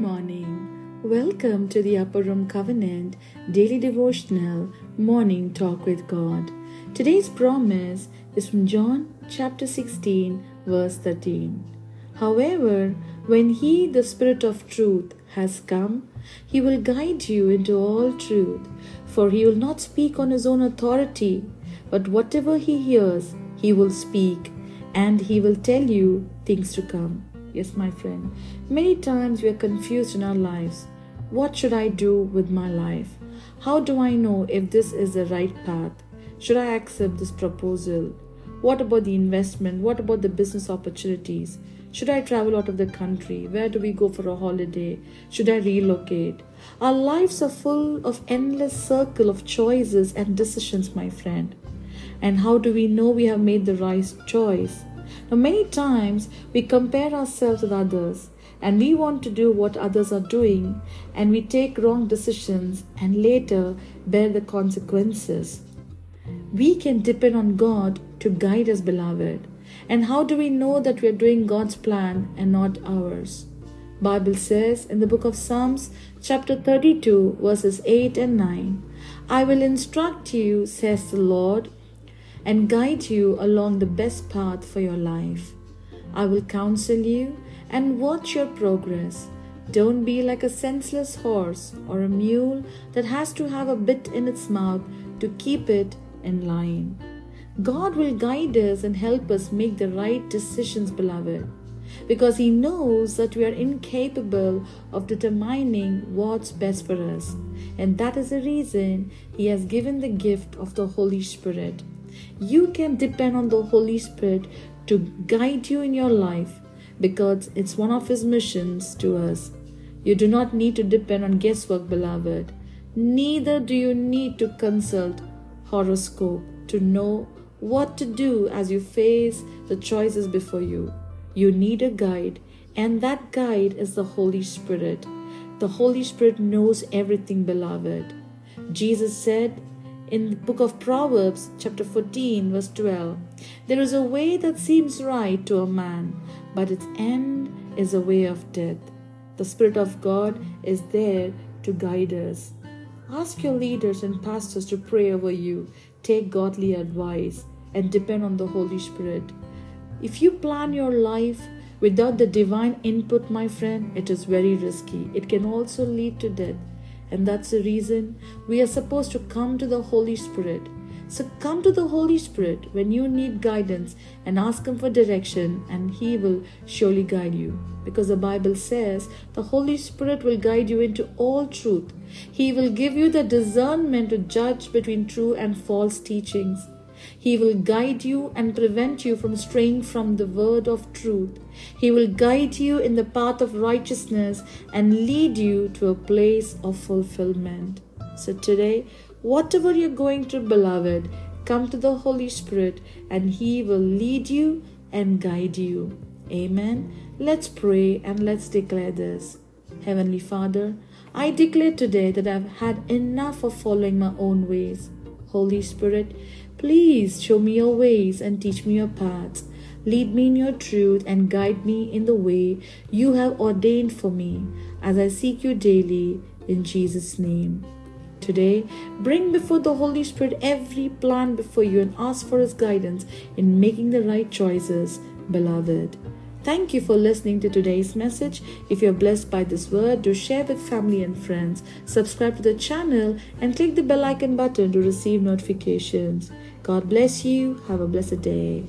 morning. Welcome to the Upper Room Covenant Daily Devotional Morning Talk with God. Today's promise is from John chapter 16, verse 13. However, when He, the Spirit of truth, has come, He will guide you into all truth, for He will not speak on His own authority, but whatever He hears, He will speak, and He will tell you things to come. Yes, my friend. Many times we are confused in our lives. What should I do with my life? How do I know if this is the right path? Should I accept this proposal? What about the investment? What about the business opportunities? Should I travel out of the country? Where do we go for a holiday? Should I relocate? Our lives are full of endless circle of choices and decisions, my friend. And how do we know we have made the right choice? Now, many times we compare ourselves with others and we want to do what others are doing and we take wrong decisions and later bear the consequences. We can depend on God to guide us, beloved. And how do we know that we are doing God's plan and not ours? Bible says in the book of Psalms chapter 32 verses 8 and 9, I will instruct you, says the Lord, and guide you along the best path for your life. I will counsel you and watch your progress. Don't be like a senseless horse or a mule that has to have a bit in its mouth to keep it in line. God will guide us and help us make the right decisions, beloved, because He knows that we are incapable of determining what's best for us. And that is the reason He has given the gift of the Holy Spirit. You can depend on the Holy Spirit to guide you in your life because it's one of His missions to us. You do not need to depend on guesswork, beloved. Neither do you need to consult horoscope to know what to do as you face the choices before you. You need a guide, and that guide is the Holy Spirit. The Holy Spirit knows everything, beloved. Jesus said, in the book of Proverbs, chapter 14, verse 12. There is a way that seems right to a man, but its end is a way of death. The Spirit of God is there to guide us. Ask your leaders and pastors to pray over you, take godly advice, and depend on the Holy Spirit. If you plan your life without the divine input, my friend, it is very risky. It can also lead to death. And that's the reason we are supposed to come to the Holy Spirit. So come to the Holy Spirit when you need guidance and ask Him for direction, and He will surely guide you. Because the Bible says the Holy Spirit will guide you into all truth. He will give you the discernment to judge between true and false teachings. He will guide you and prevent you from straying from the word of truth. He will guide you in the path of righteousness and lead you to a place of fulfillment. So today, whatever you're going through, beloved, come to the Holy Spirit and He will lead you and guide you. Amen. Let's pray and let's declare this. Heavenly Father, I declare today that I've had enough of following my own ways. Holy Spirit, please show me your ways and teach me your paths. Lead me in your truth and guide me in the way you have ordained for me as I seek you daily in Jesus' name. Today, bring before the Holy Spirit every plan before you and ask for His guidance in making the right choices, beloved. Thank you for listening to today's message. If you're blessed by this word, do share with family and friends. Subscribe to the channel and click the bell icon button to receive notifications. God bless you. Have a blessed day.